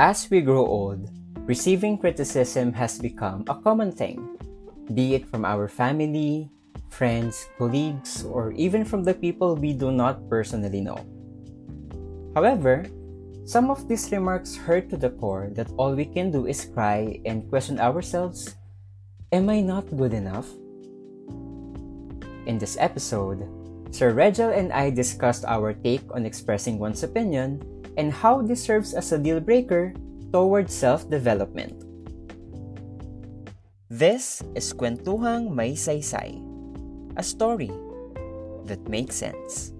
As we grow old, receiving criticism has become a common thing, be it from our family, friends, colleagues, or even from the people we do not personally know. However, some of these remarks hurt to the core that all we can do is cry and question ourselves Am I not good enough? In this episode, Sir Regel and I discussed our take on expressing one's opinion and how this serves as a deal breaker towards self development. This is Kwentuhang May Saysay, a story that makes sense.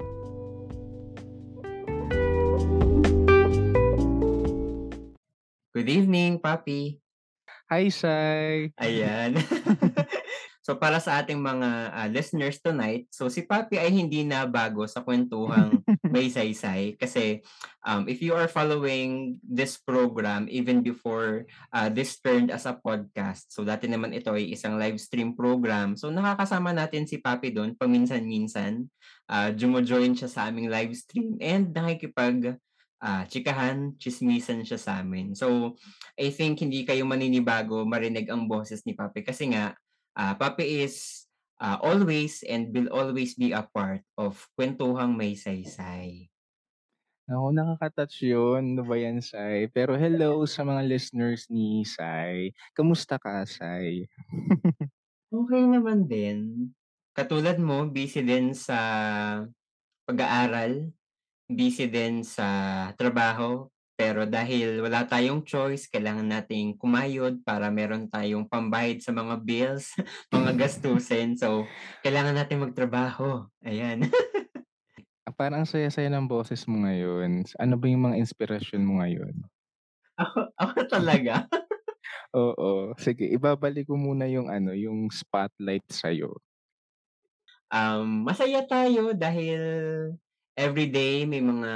Good evening, Papi. Hi, Sai. Ayan. So para sa ating mga uh, listeners tonight, so si Papi ay hindi na bago sa kwentuhang may saysay kasi um, if you are following this program even before uh, this turned as a podcast, so dati naman ito ay isang live stream program. So nakakasama natin si Papi doon paminsan-minsan. Uh, jumo-join siya sa aming live stream and nakikipag uh, chikahan, chismisan siya sa amin. So, I think hindi kayo maninibago marinig ang boses ni Papi kasi nga, uh, Papi is uh, always and will always be a part of Kwentuhang May Saysay. Ako, nakaka-touch yun. Ano ba yan, Sai? Pero hello sa mga listeners ni Sai. Kamusta ka, Sai? okay naman din. Katulad mo, busy din sa pag-aaral, busy din sa trabaho, pero dahil wala tayong choice, kailangan nating kumayod para meron tayong pambayad sa mga bills, mga gastusin. So, kailangan natin magtrabaho. Ayan. Ah, parang saya-saya ng boses mo ngayon. Ano ba yung mga inspirasyon mo ngayon? Ako, ako talaga? Oo. Sige, ibabalik ko muna yung ano, yung spotlight sa'yo. Um, masaya tayo dahil everyday may mga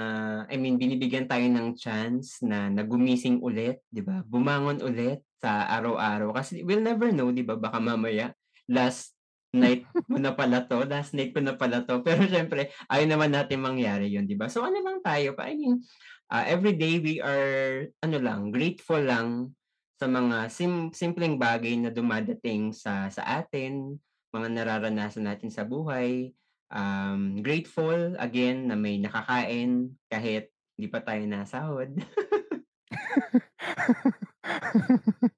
I mean binibigyan tayo ng chance na nagumising ulit, 'di ba? Bumangon ulit sa araw-araw kasi we'll never know, 'di ba? Baka mamaya last night mo na pala to, last night ko na pala to. Pero syempre, ayaw naman natin mangyari 'yun, 'di ba? So ano lang tayo, I mean, uh, every day we are ano lang, grateful lang sa mga sim- simpleng bagay na dumadating sa sa atin, mga nararanasan natin sa buhay um, grateful again na may nakakain kahit hindi pa tayo nasahod.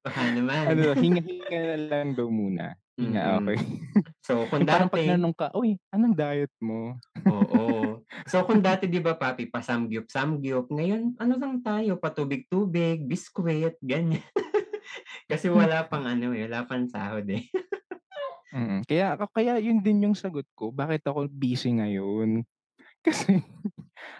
Baka naman. ano, hinga-hinga na lang daw muna. Hinga, mm-hmm. okay. So, kung dati... Parang pag nanong ka, uy, anong diet mo? Oo. So, kung dati, di ba, papi, pasamgyup-samgyup, ngayon, ano lang tayo, patubig-tubig, biskwit, ganyan. Kasi wala pang ano eh, wala pang sahod eh. Mm, kaya kaya yun din yung sagot ko, bakit ako busy ngayon. Kasi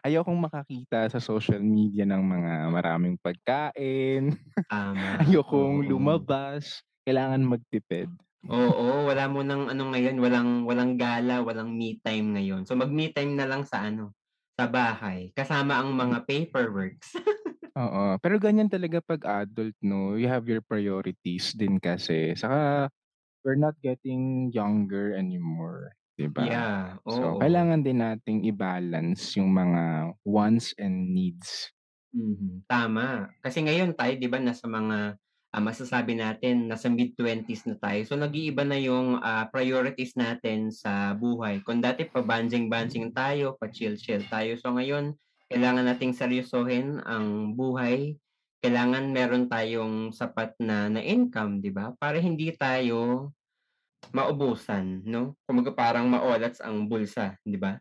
ayokong makakita sa social media ng mga maraming pagkain. Tama. Ayokong Oo. lumabas, kailangan magtipid. Oo, wala mo ng ano ngayon, walang walang gala, walang me time ngayon. So mag-me time na lang sa ano, sa bahay kasama ang mga paperworks. Oo, pero ganyan talaga 'pag adult 'no, you have your priorities din kasi. Saka we're not getting younger anymore, 'di ba? Yeah, So, kailangan din nating i-balance yung mga wants and needs. Mhm, tama. Kasi ngayon tayo 'di ba nasa mga, ah, masasabi natin nasa mid-twenties na tayo. So nag-iiba na yung, ah, priorities natin sa buhay. Kung dati pabanjing-banjing tayo, pa-chill-chill tayo. So ngayon kailangan nating seryosohin ang buhay kailangan meron tayong sapat na na income, 'di ba? Para hindi tayo maubusan, 'no? Kumbaga parang maolats ang bulsa, 'di ba?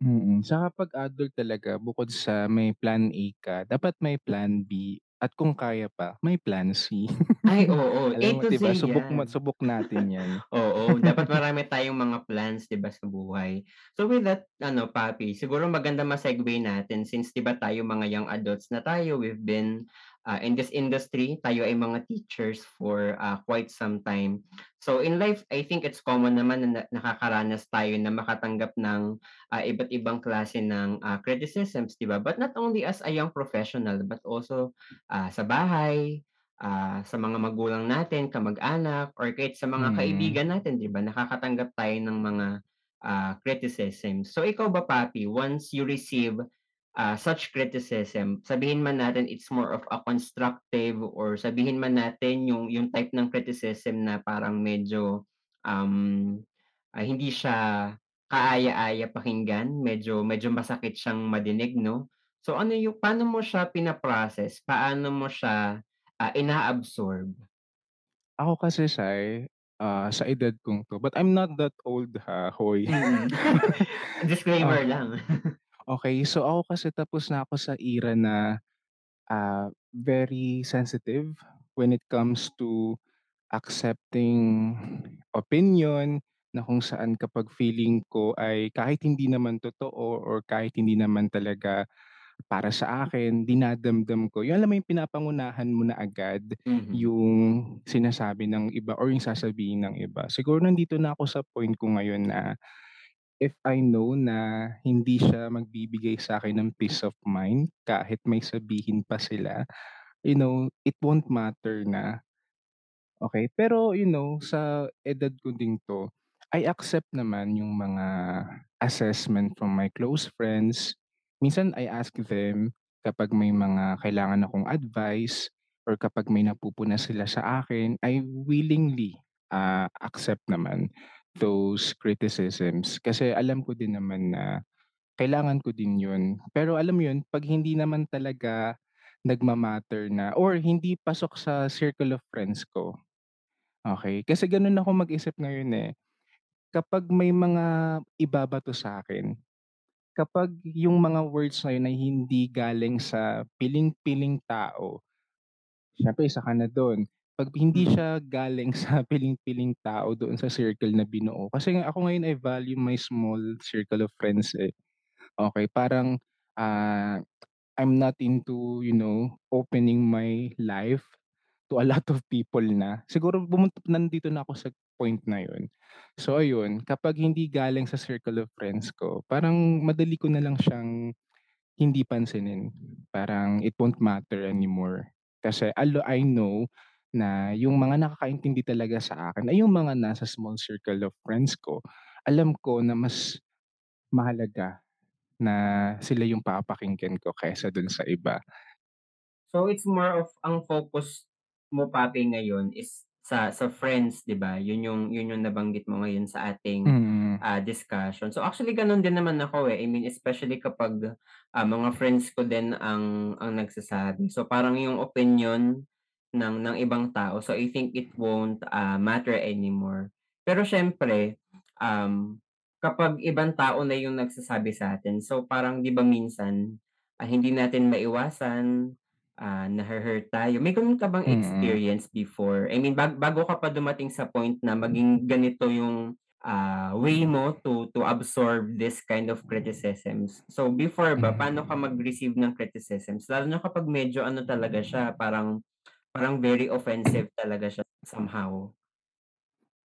Mm, saka 'pag adult talaga bukod sa may plan A ka, dapat may plan B at kung kaya pa, may plan C. Ay, oo. Alam mo, to 'di ba? Z Subok yan. subok natin 'yan. Oo, dapat marami tayong mga plans, 'di ba, sa buhay. So with that, ano, Papi, siguro maganda ma-segue natin since 'di ba tayo mga young adults na tayo, we've been uh, in this industry, tayo ay mga teachers for uh, quite some time. So in life, I think it's common naman na nakakaranas tayo na makatanggap ng uh, iba't ibang klase ng uh, criticisms, di ba? But not only as a young professional, but also uh, sa bahay, uh, sa mga magulang natin, kamag-anak, or kahit sa mga mm. kaibigan natin, di ba? Nakakatanggap tayo ng mga uh, criticisms. So ikaw ba, Papi, once you receive ah, such criticism, sabihin man natin it's more of a constructive or sabihin man natin yung yung type ng criticism na parang medyo, um, ah, hindi siya kaaya-aya pakinggan, medyo medyo masakit siyang madinig 'no. So ano yung paano mo siya pina-process, paano mo siya, ah, ina-absorb? Ako kasi Sai, ah, sa edad kong 'to, but I'm not that old ha, hoy. Mm. Disclaimer lang. okey. So ako kasi tapos na ako sa era na, ah, very sensitive when it comes to accepting opinion na kung saan kapag feeling ko ay kahit hindi naman totoo or kahit hindi naman talaga para sa akin, dinadamdam ko. Yung alam mo yung pinapangunahan mo na agad Mhm, yung sinasabi ng iba or yung sasabihin ng iba. Siguro nandito na ako sa point ko ngayon na if I know na hindi siya magbibigay sa akin ng peace of mind kahit may sabihin pa sila, you know, it won't matter na. Okey, pero you know, sa edad ko ding 'to, I accept naman yung mga assessment from my close friends. Minsan I ask them kapag may mga kailangan akong advice or kapag may napupuna sila sa akin, I willingly, ah, accept naman those criticisms. Kasi alam ko din naman na kailangan ko din yun. Pero alam yun, 'pag hindi naman talaga nagma-matter na or hindi pasok sa circle of friends ko, Okey, kasi gano'n ako mag-isip ngayon, eh. Kapag may mga ibabato sa'kin, kapag yung mga words na yun ay hindi galing sa piling-piling tao, siyempre isa ka na do'n. 'Pag hindi mm, siya galing sa piling-piling tao doon sa circle na binuo kasi ako ngayon I value my small circle of friends, eh. Okey, parang, ah I'm not into, you know, opening my life to a lot of people na. Siguro bumunta nandito na ako sa point na yun. So ayun, kapag hindi galing sa circle of friends ko, parang madali ko na lang siyang hindi pansinin. Parang it won't matter anymore. Kasi alo I know na yung mga nakakaintindi talaga sa akin ay yung mga nasa small circle of friends ko. Alam ko na mas mahalaga na sila yung papakinggan ko kaysa dun sa iba. So, it's more of ang focus mo papi ngayon is sa sa friends, 'di ba? Yun yung yun yung nabanggit mo ngayon sa ating, Mm, ah, discussion. So, actually gano'n din naman ako, eh. I mean, especially kapag, ah, mga friends ko din ang ang nagsasabi. So, parang yung opinion ng ng ibang tao, so I think it won't, ah, matter anymore. Pero siyempre, um, kapag ibang tao na yung nagsasabi sa'tin, so parang 'di ba minsan, ah, hindi natin maiwasan Ah, nahu-hurt tayo. May gano'n ka bang experience before? I mean, bag bago ka pa dumating sa point na maging ganito yung, ah, way mo to to absorb this kind of criticisms. So, before ba, paano ka mag-receive ng criticisms? Lalo na kapag medyo ano talaga siya, parang parang very offensive talaga siya somehow.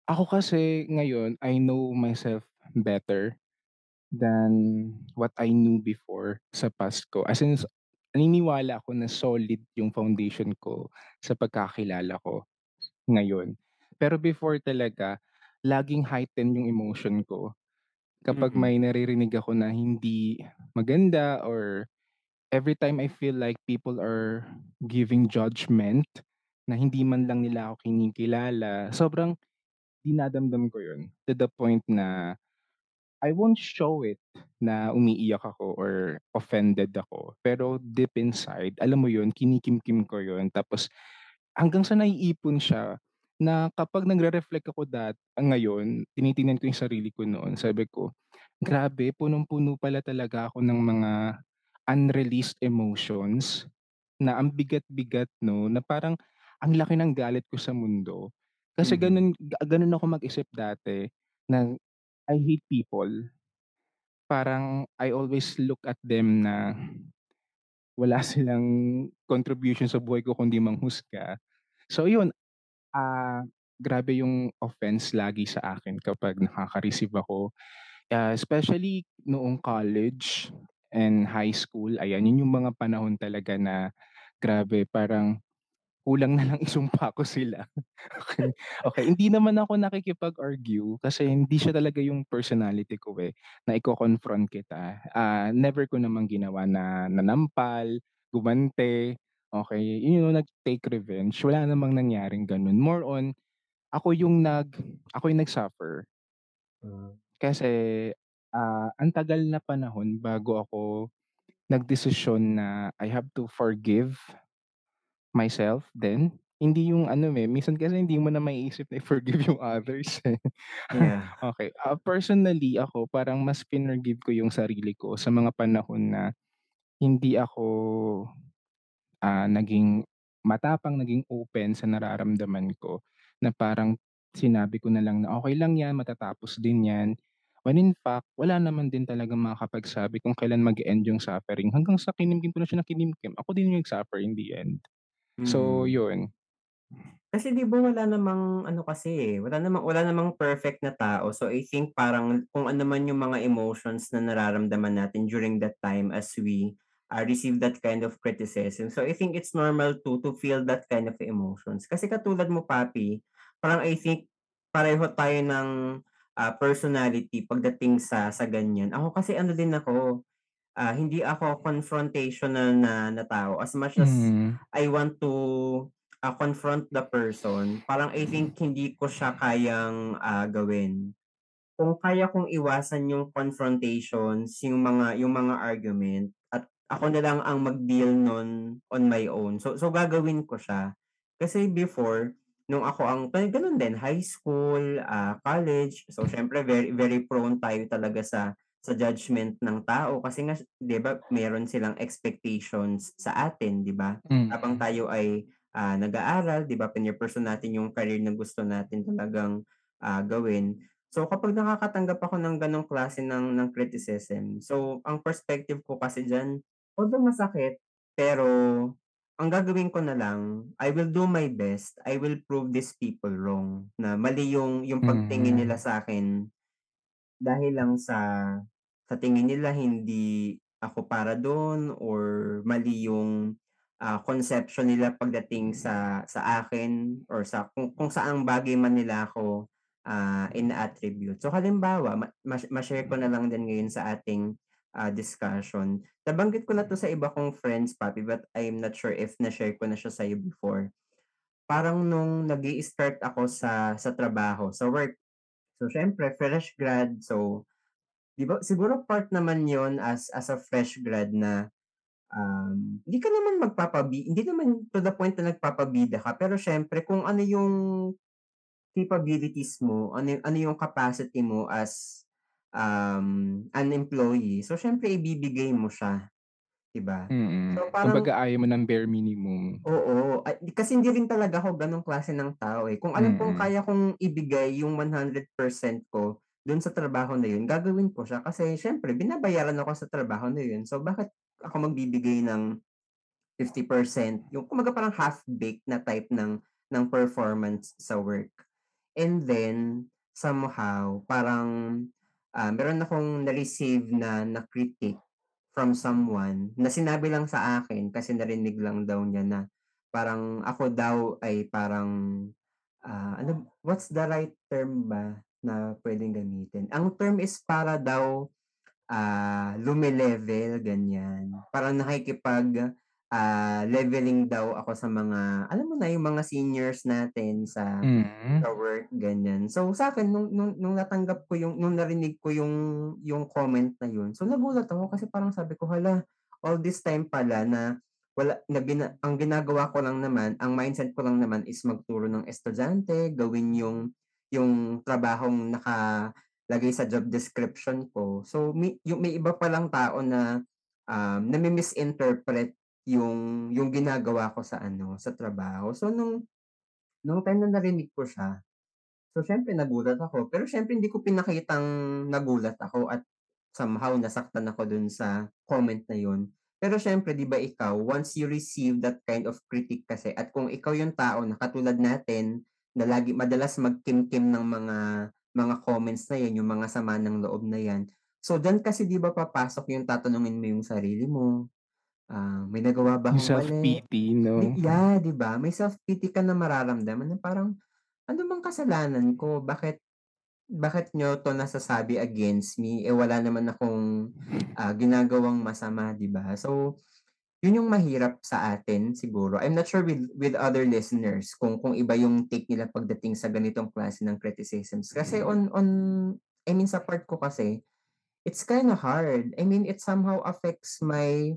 Ako kasi ngayon, I know myself better than what I knew before sa past ko. As in, naniniwala ako na solid yung foundation ko sa pagkakilala ko ngayon. Pero before talaga, laging heighten yung emotion ko kapag Mm, may naririnig ako na hindi maganda or every time I feel like people are giving judgment na hindi man lang nila ako kinikilala, sobrang dinadamdam ko yun to the point na I won't show it na umiiyak ako or offended ako. Pero deep inside, alam mo yun, kinikimkim ko yun. Tapos hanggang sa naiipon siya na kapag nagre-reflect ako dat ngayon, tinitingnan ko yung sarili ko noon. Sabi ko, grabe, punong-puno pala talaga ako ng mga unreleased emotions na ang bigat-bigat 'no, na parang ang laki ng galit ko sa mundo. Kasi mhm, gano'n ga gano'n ako mag-isip dati na I hate people. Parang I always look at them na wala silang contribution sa buhay ko kundi manghusga. So yun, ah, grabe yung offense lagi sa akin kapag nakaka-receive ako, ah, especially noong college and high school, ayan, yun yung mga panahon talaga na grabe parang kulang na lang isumpa ko sila. Okey, okey hindi naman ako nakikipag-argue kasi hindi siya talaga yung personality ko, eh, na iko-confront kita. Ah, never ko namang ginawa na nanampal, gumante, okey, yun yung nag-take revenge, wala namang nangyaring gano'n. More on ako yung nag ako yung nag-suffer. Hmm. Kasi, ah, ang tagal na panahon bago ako nagdesisyon na I have to forgive myself din. Hindi yung ano, eh, minsan kasi hindi mo na maiisip na i-forgive yung others, eh. Yeah. Okey, ah, personally ako parang mas finorgive ko yung sarili ko sa mga panahon na hindi ako, ah, naging matapang, naging open sa nararamdaman ko na parang sinabi ko na lang na, "Okey lang 'yan, matatapos din 'yan." When in fact, wala naman din talagang makakapagsabi kung kailan mag-e-end yung suffering hanggang sa kinimkim ko na siya ng kinimkim, ako din yung nag-suffer in the end. So Mm. yun. Kasi 'di ba wala namang ano kasi, eh, wala namang wala namang perfect na tao. So I think parang kung ano man yung mga emotions na nararamdaman natin during that time as we, ah, receive that kind of criticism. So I think it's normal to to feel that kind of emotions. Kasi katulad mo Papi, parang I think pareho tayo ng, ah, personality pagdating sa sa ganyan. Ako kasi ano din ako, ah, hindi ako confrontational na na tao as much as Mhm. I want to, ah, confront the person, parang I think hindi ko siya kayang, ah, gawin. Kung kaya kong iwasan yung confrontations, yung mga yung mga argument at ako na lang ang mag-deal nun on my own, so so gagawin ko siya. Kasi before, nung ako ang ay gano'n din high school, ah, college, so siyempre very very prone tayo talaga sa sa judgment ng tao kasi nga 'di ba meron silang expectations sa atin 'di ba? Habang Mm. tayo ay, ah, nag-aaral 'di ba pine-pursue natin yung career na gusto natin talagang, ah, gawin. So kapag nakakatanggap ako ng gano'ng klase ng ng criticism, so ang perspective ko kasi diyan, although masakit, pero ang gagawin ko na lang, I will do my best, I will prove these people wrong, na mali yung yung pagtingin nila Mhm. sa'kin dahil lang sa sa tingin nila hindi ako para dun or mali yung, ah, conception nila pagdating sa sa akin or sa kung kung saang bagay man nila ako, ah, ina-attribute. So halimbawa, ma ma ma-share ko na lang din ngayon sa ating, ah, discussion. Nabanggit ko na 'to sa iba kong friends Papi, but I'm not sure if na-share ko na siya sa'yo before. Parang nung nag-i-start ako sa sa trabaho, sa work, so siyempre fresh grad, so 'di ba siguro part naman yun as as a fresh grad na, um, hindi ka naman magpapabi hindi naman to the point na nagpapabida ka, pero siyempre kung ano yung capabilities mo, ano ano yung capacity mo as, um, an employee, so siyempre ibibigay mo siya, 'di ba? Mm. So parang Kumbaga ayaw mo ng bare minimum. Oo, ay kasi hindi rin talaga ako gano'ng klase ng tao, eh. Kung alam kong Mm. kaya kong ibigay yung 100% ko dun sa trabaho na yun, gagawin ko siya kasi siyempre binabayaran ako sa trabaho na yun. So bakit ako magbibigay ng 50%, yung kumbaga parang half-baked na type ng ng performance sa work. And then somehow parang, ah, meron akong na-receive na na critic from someone na sinabi lang sa akin kasi narinig lang daw niya na parang ako daw ay parang, ah, ano what's the right term ba na puwedeng gamitin? Ang term is para daw, ah, lumi-level ganyan. Parang nakikipag, ah, leveling daw ako sa mga alam mo na yung mga seniors natin sa Mm. sa work, ganyan. So sa'kin nung nung nung natanggap ko yung nung narinig ko yung yung comment na yun, so nagulat ako kasi parang sabi ko, "Hala, all this time pala na wala na gina ang ginagawa ko lang naman, ang mindset ko lang naman is magturo ng estudyante, gawin yung yung trabahong nakalagay sa job description ko." So may yung may iba palang tao na, um, nami-misinterpret yung yung ginagawa ko sa ano, sa trabaho. So nung nung time na narinig ko siya, so siyempre nagulat ako. Pero siyempre hindi ko pinakitang nagulat ako at somehow nasaktan ako dun sa comment na yun. Pero siyempre 'di ba ikaw, once you receive that kind of critic kasi at kung ikaw yung tao na katulad natin, na lagi madalas magkimkim ng mga mga comments na yan, yung mga sama ng loob na yan. So diyan kasi 'di ba papasok yung tatanungin mo yung sarili mo, Ah, may nagawa ba Yung akong mali? self-pity 'no? yeah, 'di ba? May self-pity ka na mararamdaman na parang, "Ano bang kasalanan ko? Bakit bakit niyo 'to nasasabi against me, eh, wala naman akong, ah, ginagawang masama," 'di ba? So, yun yung mahirap sa atin siguro. I'm not sure with with other listeners kung kung iba yung take nila pagdating sa ganitong klase ng criticisms. Kasi on on I mean sa part ko kasi, it's kinda hard. I mean, it somehow affects my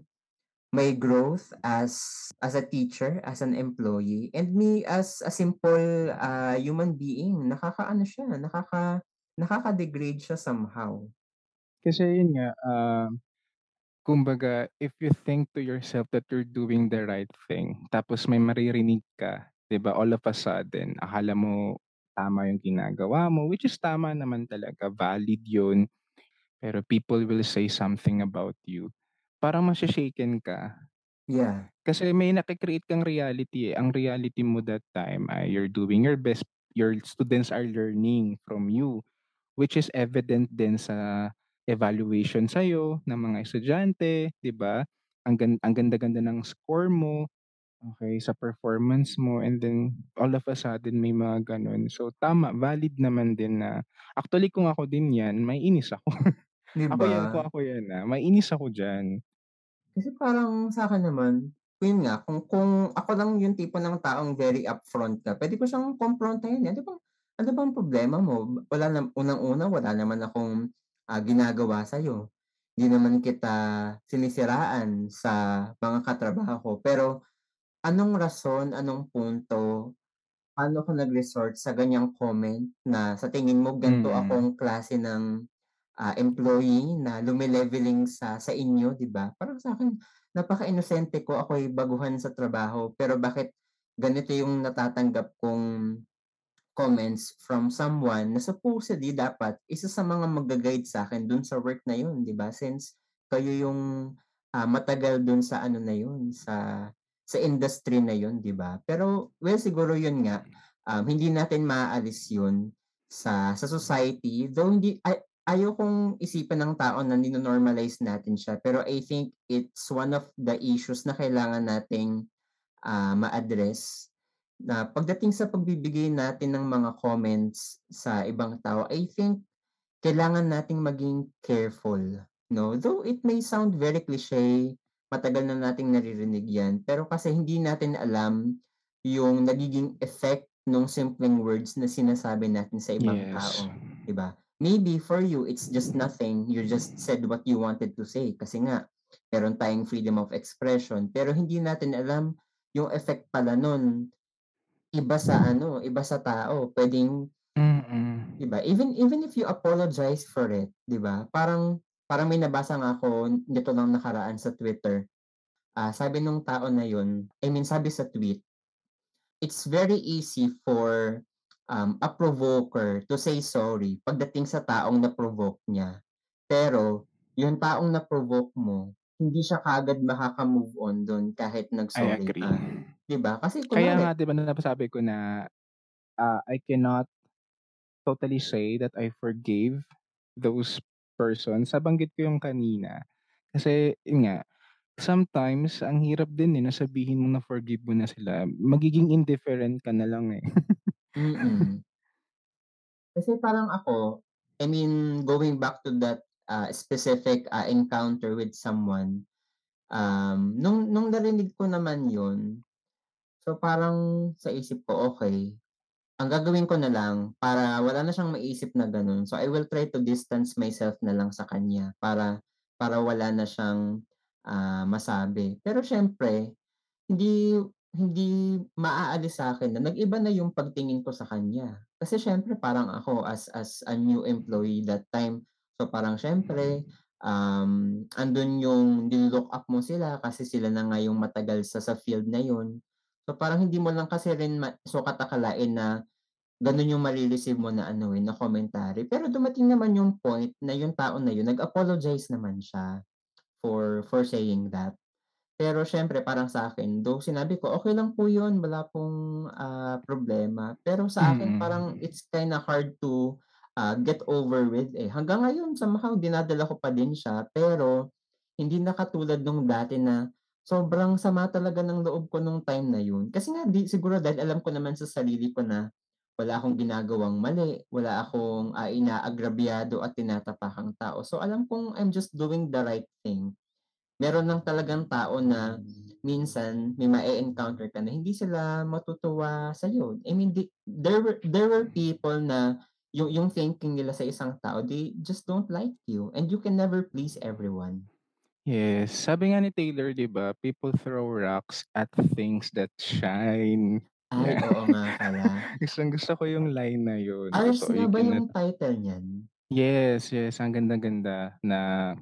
my growth as as a teacher, as an employee, and me as a simple, ah, human being. Nakakaano siya, nakaka nakaka-degrade siya somehow. Kasi yun nga, ah, kumbaga if you think to yourself that you're doing the right thing, tapos may maririnig ka, 'di ba, all of a sudden akala mo tama yung ginagawa mo, which is tama naman talaga, valid yun. Pero people will say something about you, parang masha-shaken ka. Yeah. Kasi may naki-create kang reality, eh. Ang reality mo that time ay you're doing your best, your students are learning from you, which is evident din sa evaluation sa'yo ng mga estudyante, 'di ba? Ang gan ang ganda-ganda ng score mo, okey, sa performance mo and then all of a sudden may mga gano'n. So tama, valid naman din na actually kung ako din 'yan, maiinis ako. 'Di Ako 'yan, kung ako 'yan, ah, maiinis ako diyan. Kasi parang sa'kin naman, yun nga, kung kung ako lang yung tipo ng taong very upfront ka, puwede ko siyang kumprontahin, eh, "Ano bang ano bang problema mo? Wala nam unang-una wala naman akong, ah, ginagawa sa'yo. Di naman kita sinisiraan sa mga katrabaho ko. Pero anong rason, anong punto, paano ka nag-resort sa ganiyang comment na sa tingin mo gan'to Mm. akong klase ng, ah, employee na lume-leveling sa sa inyo, 'di ba?" Parang sa'kin, napaka-inosente ko, ako'y baguhan sa trabaho, pero bakit ganito yung natatanggap kong comments from someone na supposedly dapat isa sa mga magga-guide sa'kin dun sa work na yun, 'di ba? Since kayo yung, ah, matagal dun sa ano na yun, sa sa industry na yun, 'di ba? Pero well, siguro yun nga, um, hindi natin maaalis yun sa sa society, though hindi ay ayokong isipin ng tao na nino-normalize natin siya, pero I think it's one of the issues na kailangan nating, ah, ma-address na pagdating sa pagbibigay natin ng mga comments sa ibang tao, I think kailangan nating maging careful, 'no? Though it may sound very cliche, matagal na nating naririnig 'yan, pero kasi hindi natin alam yung nagiging effect nung simpleng words na sinasabi natin sa ibang Yes. tao, 'di ba? Maybe for you, it's just nothing, you just said what you wanted to say kasi nga meron tayong freedom of expression, pero hindi natin alam yung effect pala nun, iba sa ano, iba sa tao. Puwedeng Mm. 'di ba, even even if you apologize for it, 'di ba, parang parang may nabasa nga ako nito lang nakaraan sa Twitter. Ah, sabi nung tao na yun, I mean sabi sa tweet, "It's very easy for, um, a provoker to say sorry pagdating sa taong na-provoke niya. Pero yung taong na-provoke mo, hindi siya kaagad makaka-move on dun kahit I nag-sorry agree. ka." 'Di ba? Kasi Kaya nga kunwari 'di ba nasabi ko na, ah, I cannot totally say that I forgave those persons. Nabanggit ko yung kanina, kasi yun nga, sometimes ang hirap din, eh, na sabihin mo na forgive mo na sila, magiging indifferent ka na lang, eh. Mm. Kasi parang ako, I mean going back to that, ah, specific, ah, encounter with someone, um, nung nung narinig ko naman yun, so parang sa isip ko, okey, ang gagawin ko na lang para wala na siyang maisip na gano'n, so I will try to distance myself na lang sa kanya para para wala na siyang, ah, masabi. Pero siyempre, hindi hindi maaalis sa'kin na nag-iba na yung pagtingin ko sa kanya. Kasi siyempre parang ako as as a new employee that time, so parang siyempre, um, andun yung nilu-look up mo sila kasi sila na nga yung matagal sa sa field na yun. So parang hindi mo lang kasi rin ma sukat akalain na ganun yung mare-receive mo na ano, eh, na commentary. Pero dumating naman yung point na yung tao na yun nag-apologize naman siya for for saying that. Pero siyempre parang sa'kin, though sinabi ko, "Okey lang po yun, wala pong, ah, problema." Pero sa akin parang Mm. it's kinda hard to, ah, get over with, eh. Hanggang ngayon somehow dinadala ko pa din siya, pero hindi na katulad nung dati na sobrang sama talaga ng loob ko nung time na yun. Kasi nga di siguro dahil alam ko naman sa sarili ko na wala akong ginagawang mali, wala akong, ah, inaagrabyado at tinatapakang tao. So, alam kong I'm just doing the right thing. Meron lang talagang tao na minsan may ma-e-encounter ka na hindi sila matutuwa sa'yo. I mean, di there were there were people na yung yung thinking nila sa isang tao, they just don't like you and you can never please everyone. Yes, sabi nga ni Taylor 'di ba, "People throw rocks at things that shine." Ay, Yeah. oo nga pala. Gustong-gusto ko yung line na yun, Ours nga you ba cannot yung title niyan? Yes, yes, ang ganda-ganda na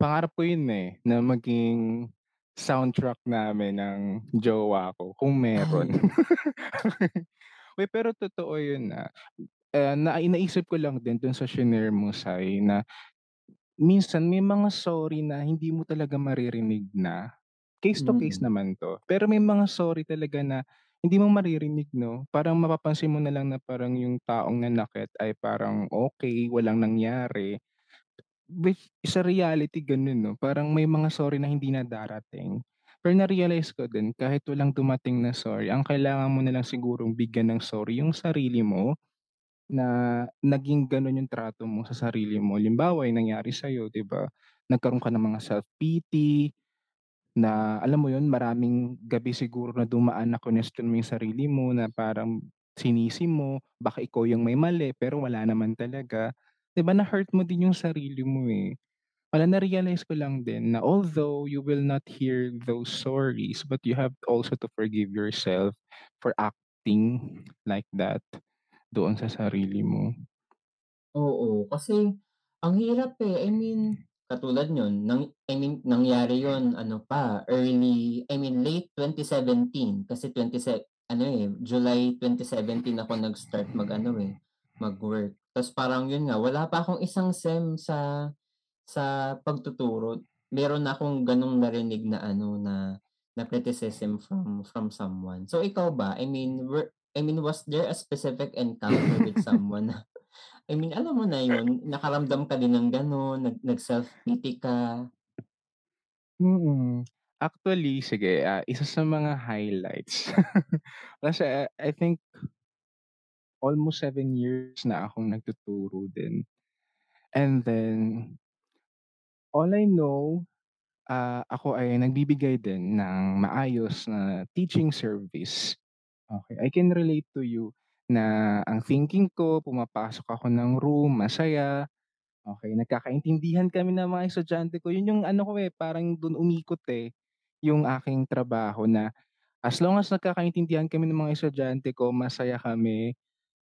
pangarap ko yun, eh, na maging soundtrack namin ng jowa ko kung meron. Uy, pero totoo yun, ah. Ah, na naisip ko lang din dun sa shinare mo, Sai, na minsan may mga sorry na hindi mo talaga maririnig na. Case to case Mm. naman 'to, pero may mga sorry talaga na hindi mo maririnig 'no, parang mapapansin mo na lang na parang yung taong nanakit ay parang okey, walang nangyari. Which sa reality ganun 'no, parang may mga sorry na hindi na darating. Pero na-realize ko din kahit walang dumating na sorry, ang kailangan mo na lang sigurong bigyan ng sorry yung sarili mo, na naging ganun yung trato mo sa sarili mo. Halimbawa, yung nangyari sa'yo 'di ba, nagkaroon ka ng mga self-pity, na alam mo yun, maraming gabi siguro na dumaan na kinuwestiyon mo yung sarili mo na parang sinisi mo, baka ikaw yung may mali pero wala naman talaga. 'Di ba na-hurt mo din yung sarili mo, eh. Wala na-realize ko lang din na although you will not hear those sorries, but you have also to forgive yourself for acting like that doon sa sarili mo. Oo, kasi ang hirap, eh. I mean, katulad niyon nang I mean, nangyari yun ano pa, early I mean, late 2017 kasi twenty se ano, eh, July 2017 ako nag-start mag-ano, eh, mag-work. Tas parang yun nga, wala pa akong isang sem sa sa pagtuturo, meron na akong gano'ng narinig na ano, na na criticism from from someone. So, ikaw ba, I mean, were I mean, was there a specific encounter with someone I mean, alam mo na yun, nakaramdam ka din ng gano'n, nag nag-self-pity ka? Mm. Actually, sige, ah, isa sa mga highlights kasi, I think almost 7 years na akong nagtuturo din. And then all I know, ah, ako ay nagbibigay din ng maayos na teaching service. Okey, I can relate to you na ang thinking ko pumapasok ako ng room masaya, okey, nagkakaintindihan kami ng mga estudyante ko, yun yung ano ko, eh, parang dun umikot, eh, yung aking trabaho na as long as nagkakaintindihan kami ng mga estudyante ko, masaya kami,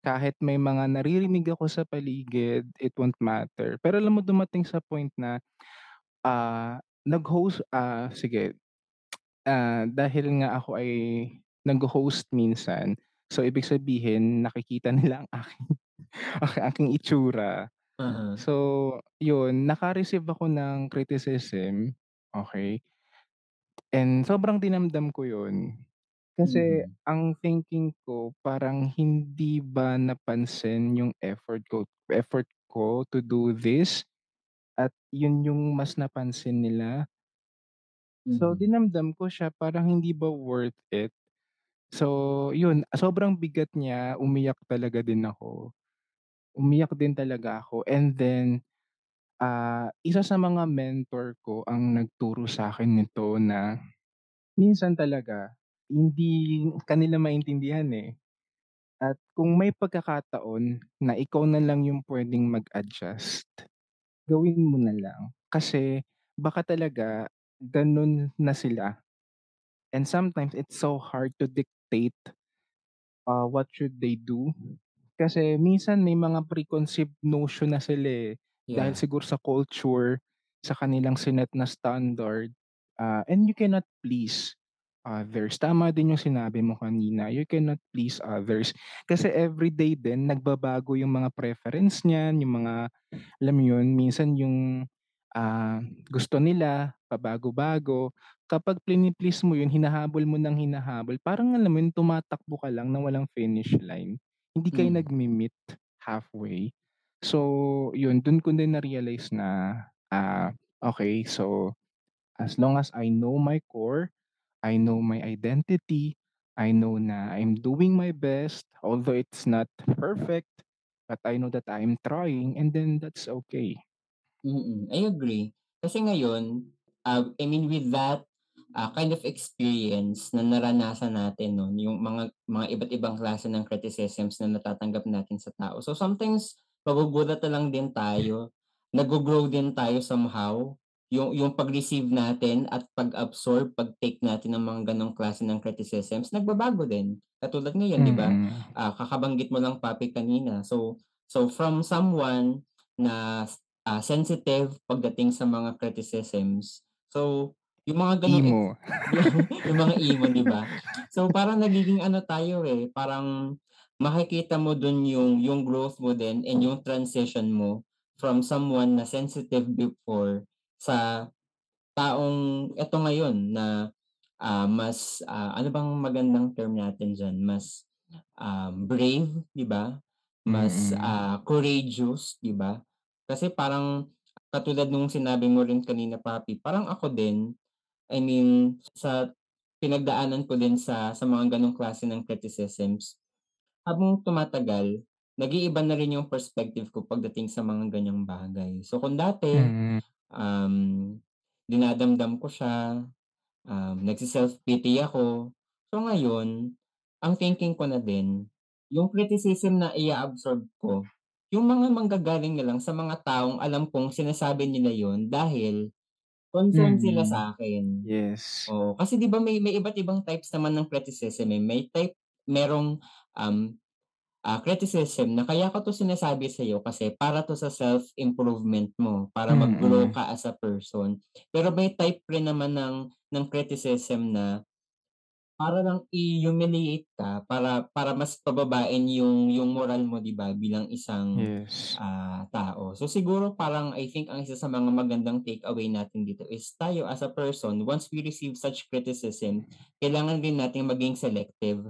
kahit may mga naririnig ako sa paligid, it won't matter. Pero alam mo dumating sa point na, ah, nag-host, ah, sige, ah, dahil nga ako ay nagho-host minsan, so ibig sabihin nakikita nila ang aking ang aking itsura. Uh-huh. So, yun, naka-receive ako ng criticism, okey. And sobrang dinamdam ko yun. Kasi Mm. ang thinking ko parang hindi ba napansin yung effort ko effort ko to do this at yun yung mas napansin nila. So, Mm. dinamdam ko siya parang hindi ba worth it. So, yun sobrang bigat niya, umiyak talaga din ako. Umiyak din talaga ako and then, ah, isa sa mga mentor ko ang nagturo sa'kin nito na minsan talaga hindi ka nila maintindihan, eh. At kung may pagkakataon na ikaw na lang yung puwedeng mag-adjust, gawin mo na lang. Kasi baka talaga ganun na sila and sometimes it's so hard to dictate, ah, what should they do. Kasi minsan may mga preconceived notion na sila, eh, dahil Yeah. siguro sa culture, sa kanilang sinet na standard, ah, and you cannot please others. Tama din yung sinabi mo kanina, you cannot please others. Kasi everyday din nagbabago yung mga preference niyan, yung mga alam mo yun, minsan yung, ah, gusto nila pabago-bago. Kapag plini-please mo yun, hinahabol mo ng hinahabol, parang alam mo yun, tumatakbo ka lang na walang finish line. Hindi kayo Hmm. nagme-meet halfway. So, yun dun ko din na-realize na, ah, okey so As long as I know my core, I know my identity, I know na I'm doing my best, although it's not perfect, but I know that I'm trying and then that's okay. Mm, I agree. Kasi ngayon, ah, I mean with that, ah, kind of experience na naranasan natin 'no, yung mga mga iba't ibang klase ng criticisms na natatanggap natin sa tao. So sometimes magugulat na lang din tayo, naggo-grow din tayo somehow. Yung yung pag-receive natin at pag-absorb, pag-take natin ng mga gano'ng klase ng criticisms nagbabago din. Katulad ngayon 'di ba, Mm, ah, kakabanggit mo lang Papi kanina. So so from someone na ah, sensitive pagdating sa mga criticisms. So, yung mga gano'ng ex emo. yung mga emo, 'di ba? So, parang nagiging ano tayo, eh, parang makikita mo dun yung yung growth mo din and yung transition mo from someone na sensitive before sa taong eto ngayon na, ah, mas, ah, ano bang magandang term natin diyan? Mas, um, brave, 'di ba? Mas, Mm, ah, courageous, 'di ba? Kasi parang katulad nung sinabi mo rin kanina Papi, parang ako din, I mean sa pinagdaanan ko din sa sa mga gano'ng klase ng criticisms, habang tumatagal, nag-iiba na rin yung perspective ko pagdating sa mga ganyang bagay. So kung dati, mm, um, dinadamdam ko siya, um, nagse-self-pity ako. So ngayon, ang thinking ko na din, yung criticism na i-a-absorb ko, yung mga manggagaling na lang sa mga taong alam kong sinasabi nila yon dahil concerned sila mm. sa akin Yes. Oo, kasi 'di ba may may iba't ibang types naman ng criticism, eh. May type merong, um, ah, criticism na kaya ko 'to sinasabi sa'yo kasi para 'to sa self-improvement mo, para mag-grow Mm, ka as a person. Pero may type rin naman ng ng criticism na para lang i-humiliate ka, para para mas pababain yung yung moral mo 'di ba bilang isang, yes. ah, tao. So siguro parang I think ang isa sa mga magandang takeaway natin dito is tayo as a person once we receive such criticism, kailangan din nating maging selective,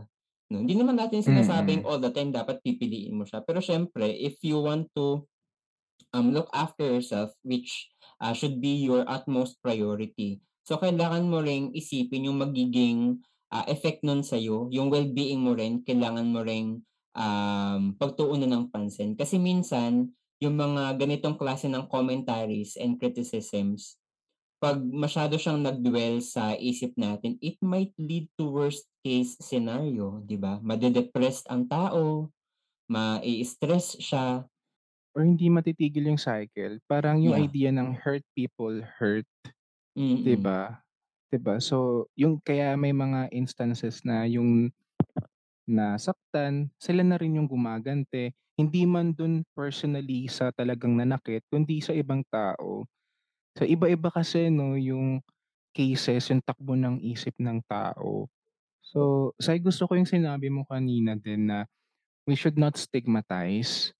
'no. Hindi naman natin sinasabing Mm, all the time dapat pipiliin mo siya, pero siyempre if you want to um, look after yourself which, ah, should be your utmost priority. So kailangan mo ring isipin yung magiging, ah, effect nun sa'yo, yung well-being mo rin kailangan mo ring, um, pagtuunan ng pansin. Kasi minsan yung mga ganitong klase ng commentaries and criticisms, 'pag masyado siyang nag-dwell sa isip natin, it might lead to worst case scenario, 'di ba? Made-depressed ang tao, mai-stress siya. or hindi matitigil yung cycle. Parang yung Yeah, idea ng hurt people hurt, 'di mm. ba? 'Di ba? So, yung kaya may mga instances na yung nasaktan, sila na rin yung gumagante. Hindi man dun personally sa talagang nanakit, kundi sa ibang tao. So, iba-iba kasi 'no, yung cases, yung takbo ng isip ng tao. So, sa gusto ko yung sinabi mo kanina din na we should not stigmatize,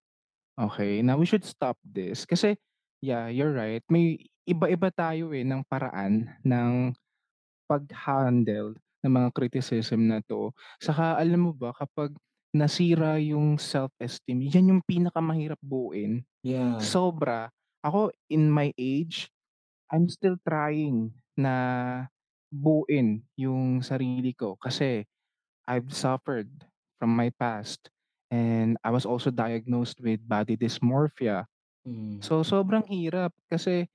okay na we should stop this. Kasi, yeah, you're right, may iba-iba tayo, eh, ng paraan ng pag-handle ng mga criticism na 'to. Saka alam mo ba kapag nasira yung self-esteem, yan yung pinakamahirap buuin, Yeah, sobra. Ako in my age, I'm still trying na buuin yung sarili ko kasi I've suffered from my past and I was also diagnosed with body dysmorphia. hmm. So sobrang hirap kasi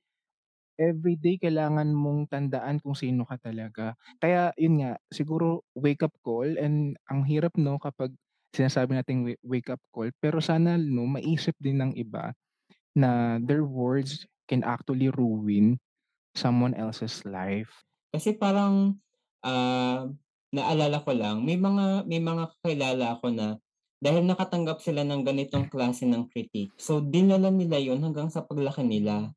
everyday kailangan mong tandaan kung sino ka talaga. Kaya yun nga, siguro wake up call and ang hirap 'no kapag sinasabi nating wa wake up call pero sana 'no maisip din ng iba na their words can actually ruin someone else's life. Kasi parang, ah, naalala ko lang may mga may mga kakilala ako na dahil nakatanggap sila ng ganitong klase ng critique, so dinala nila yun hanggang sa paglaki nila.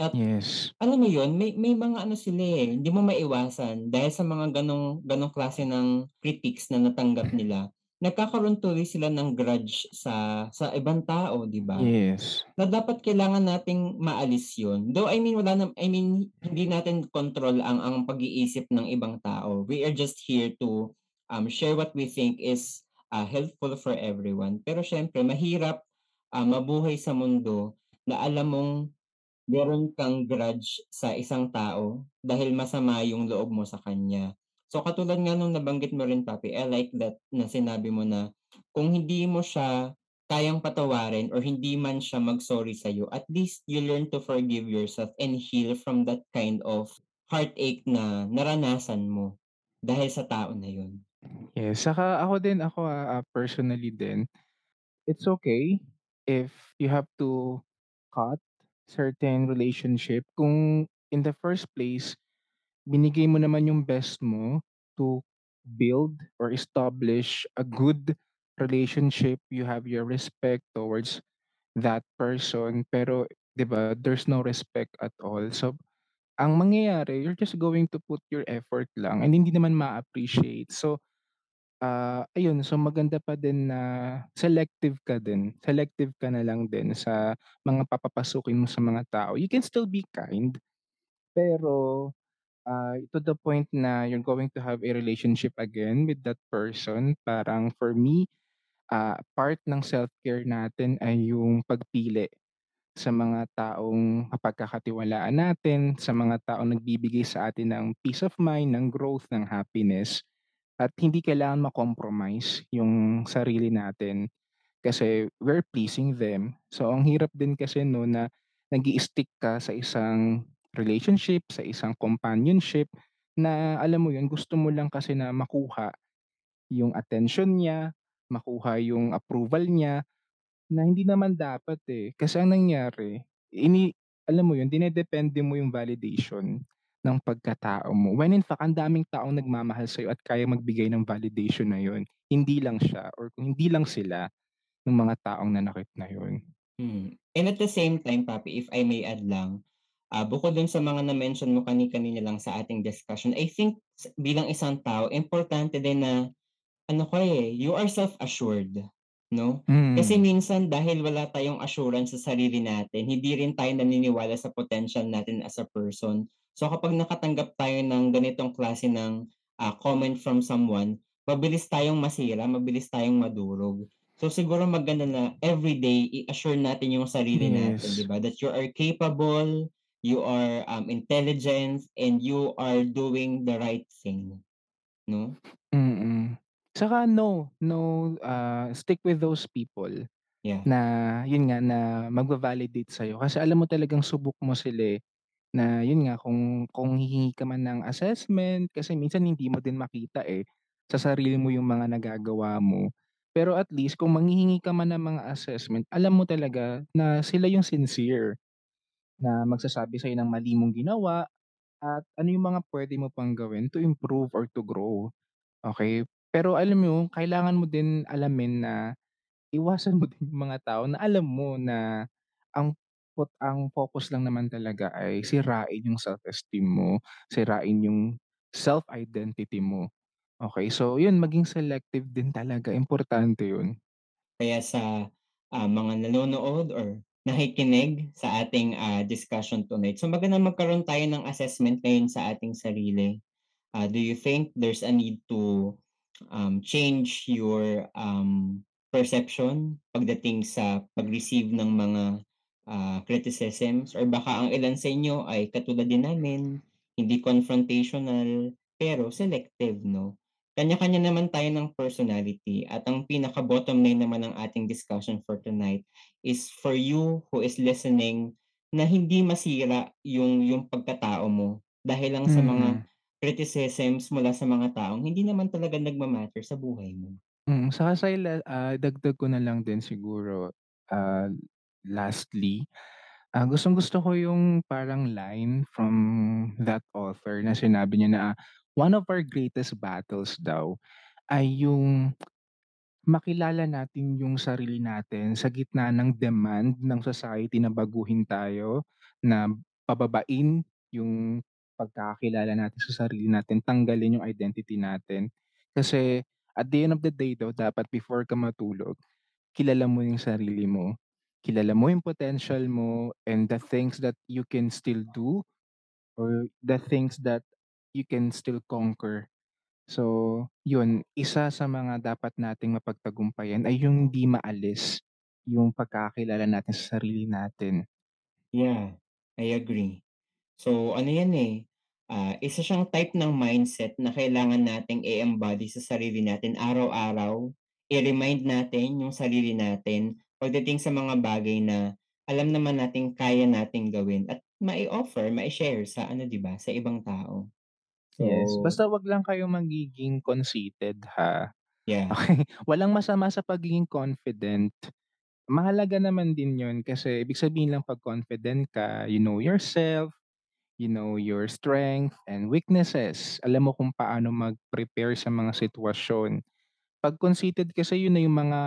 At Yes, alam mo yun, may may mga ano sila, eh, hindi mo maiwasan dahil sa mga ganong ganong klase ng critiques na natanggap nila, nagkakaroon tuloy sila ng grudge sa sa ibang tao, 'di ba? yes, Na dapat kailangan nating maalis yun. Though I mean wala nam I mean hindi natin kontrol ang ang pag-iisip ng ibang tao. We are just here to, um, share what we think is, ah, helpful for everyone. Pero siyempre mahirap, ah, mabuhay sa mundo na alam mong meron kang grudge sa isang tao dahil masama yung loob mo sa kanya. So katulad nga nung nabanggit mo rin Papi, I like that na sinabi mo na kung hindi mo siya kayang patawarin or hindi man siya mag-sorry sa'yo, at least you learn to forgive yourself and heal from that kind of heartache na naranasan mo dahil sa tao na yun. Yes, saka ako din, ako, ah, personally din, it's okay if you have to cut certain relationship kung in the first place, binigay mo naman yung best mo to build or establish a good relationship, you have your respect towards that person, pero 'di ba, there's no respect at all. So, ang mangyayari, you're just going to put your effort lang and hindi naman ma-appreciate. So, ah, ayun, so maganda pa din na selective ka din. Selective ka na lang din sa mga papapasukin mo sa mga tao. You can still be kind, pero, ah, to the point na you're going to have a relationship again with that person, parang for me, ah, part ng self-care natin ay yung pagpili sa mga taong mapagkakatiwalaan natin, sa mga taong nagbibigay sa atin ng peace of mind, ng growth, ng happiness. At hindi kailangan ma-compromise yung sarili natin kasi we're pleasing them. So ang hirap din kasi no na nag stick ka sa isang relationship, sa isang companionship na alam mo yun, gusto mo lang kasi na makuha yung attention niya, makuha yung approval niya, na hindi naman dapat, eh. Kasi ang nangyari, ini alam mo yun, dinedepende mo yung validation ng pagkatao mo. When in fact, ang daming taong nagmamahal sa'yo at kayang magbigay ng validation na yun. Hindi lang siya or kung hindi lang sila ng mga taong nanakit na yun. Mm. And at the same time, Papi, if I may add lang, ah, bukod dun sa mga na-mention mo kani-kanina lang sa ating discussion, I think bilang isang tao importante din na ano ka, eh, you are self-assured, 'no? Kasi Mm, minsan dahil wala tayong assurance sa sarili natin, hindi rin tayo naniniwala sa potential natin as a person. So kapag nakatanggap tayo ng ganitong klase ng, ah, comment from someone, mabilis tayong masira, mabilis tayong madurog. So siguro maganda na everyday i-assure natin yung sarili natin, 'di yes. ba, that you are capable, you are, um, intelligent, and you are doing the right thing, 'no? Mm. Saka no, no, ah, stick with those people Yeah. na yun nga, na magva-validate sa'yo kasi alam mo talagang subok mo sila, eh. Na yun nga kung kung hihingi ka man ng assessment kasi minsan hindi mo din makita, eh, sa sarili mo yung mga nagagawa mo. Pero at least kung manghihingi ka man ng mga assessment, alam mo talaga na sila yung sincere na magsasabi sa'yo ng mali mong ginawa at ano yung mga puwede mo pang gawin to improve or to grow, okey? Pero alam mo kailangan mo din alamin na iwasan mo din yung mga tao na alam mo na ang pot ang focus lang naman talaga ay sirain yung self-esteem mo, sirain yung self-identity mo, okey? So yun, maging selective din talaga, importante yun. Kaya sa, ah, mga nanonood or nakikinig sa ating, ah, discussion tonight, so magandang magkaroon tayo ng assessment ngayon sa ating sarili. Ah, do you think there's a need to, um, change your, um, perception pagdating sa pag-receive ng mga, ah, criticisms or baka ang ilan sa inyo ay katulad din namin, hindi confrontational, pero selective 'no? Kanya-kanya naman tayo ng personality at ang pinaka-bottom line naman ng ating discussion for tonight is for you who is listening na hindi masira yung yung pagkatao mo dahil lang sa mga Mm. criticisms mula sa mga taong hindi naman talaga nagma-matter sa buhay mo. Mm, saka sa ila ah, dagdag ko na lang din siguro, ah, lastly, ah, gustong-gusto ko yung parang line from that author na sinabi niya na, one of our greatest battles daw ay yung makilala natin yung sarili natin sa gitna ng demand ng society na baguhin tayo, na pababain yung pagkakakilala natin sa sarili natin, tanggalin yung identity natin. Kasi at the end of the day daw dapat before ka matulog, kilala mo yung sarili mo, kilala mo yung potential mo and the things that you can still do or the things that you can still conquer. So, yun, isa sa mga dapat nating mapagtagumpayan ay yung hindi maalis yung pagkakakilala natin sa sarili natin. Yeah. I agree. So ano yan, eh, ah, isa siyang type ng mindset na kailangan nating i-embody sa sarili natin araw-araw. I-remind natin yung sarili natin pagdating sa mga bagay na alam naman nating kaya nating gawin at mai-offer, mai-share sa ano 'di ba, sa ibang tao. So Yes, basta 'wag lang kayo magiging conceited ha. yeah, Okey, walang masama sa pagiging confident. Mahalaga naman din 'yun kasi ibig sabihin lang 'pag confident ka, you know yourself, you know your strength and weaknesses. Alam mo kung paano mag-prepare sa mga sitwasyon. 'Pag conceited kasi 'yun na yung mga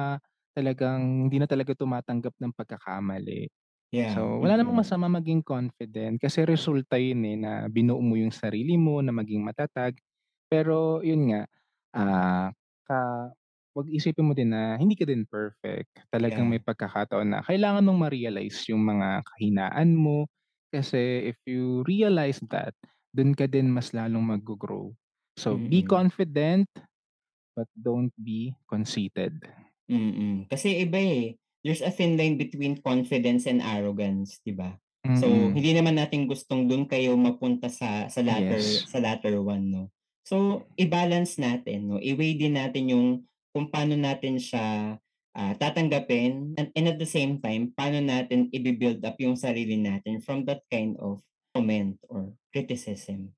talagang hindi na talaga tumatanggap ng pagkakamali. Yeah, So, wala namang mm, masama maging confident kasi resulta yun, eh, na binuo mo yung sarili mo na maging matatag. Pero yun nga, ah, ka 'wag isipin mo din na hindi ka din perfect. Talagang yeah, may pagkakataon na kailangan mong ma-realize yung mga kahinaan mo. Kasi if you realize that, dun ka din mas lalong maggo-grow. So, be mm. confident but don't be conceited. Mm, kasi iba, eh. There's a thin line between confidence and arrogance, 'di ba? So, Mm, hindi naman natin gustong dun kayo mapunta sa sa latter yes. sa latter one 'no. So, i-balance natin 'no, i-weigh din natin yung kung paano natin siya, ah, tatanggapin and and at the same time, paano natin ibi-build up yung sarili natin from that kind of comment or criticism.